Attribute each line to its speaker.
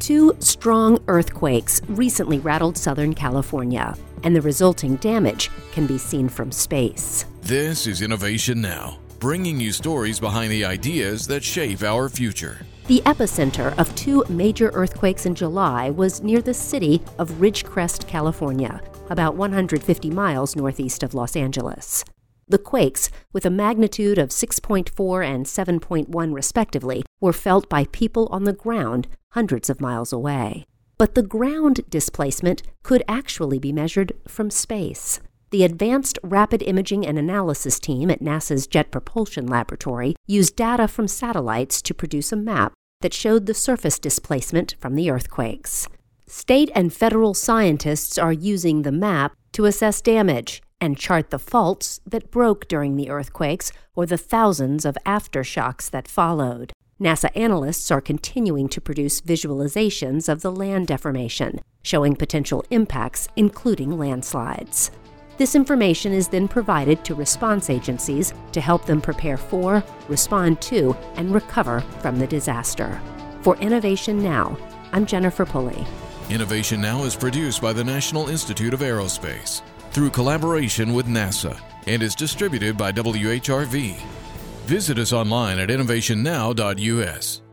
Speaker 1: Two strong earthquakes recently rattled Southern California, and the resulting damage can be seen from space.
Speaker 2: This is Innovation Now, bringing you stories behind the ideas that shape our future.
Speaker 1: The epicenter of two major earthquakes in July was near the city of Ridgecrest, California, about 150 miles northeast of Los Angeles. The quakes, with a magnitude of 6.4 and 7.1 respectively, were felt by people on the ground hundreds of miles away. But the ground displacement could actually be measured from space. The Advanced Rapid Imaging and Analysis team at NASA's Jet Propulsion Laboratory used data from satellites to produce a map that showed the surface displacement from the earthquakes. State and federal scientists are using the map to assess damage and chart the faults that broke during the earthquakes or the thousands of aftershocks that followed. NASA analysts are continuing to produce visualizations of the land deformation, showing potential impacts, including landslides. This information is then provided to response agencies to help them prepare for, respond to, and recover from the disaster. For Innovation Now, I'm Jennifer Pulley.
Speaker 2: Innovation Now is produced by the National Institute of Aerospace through collaboration with NASA and is distributed by WHRV. Visit us online at innovationnow.us.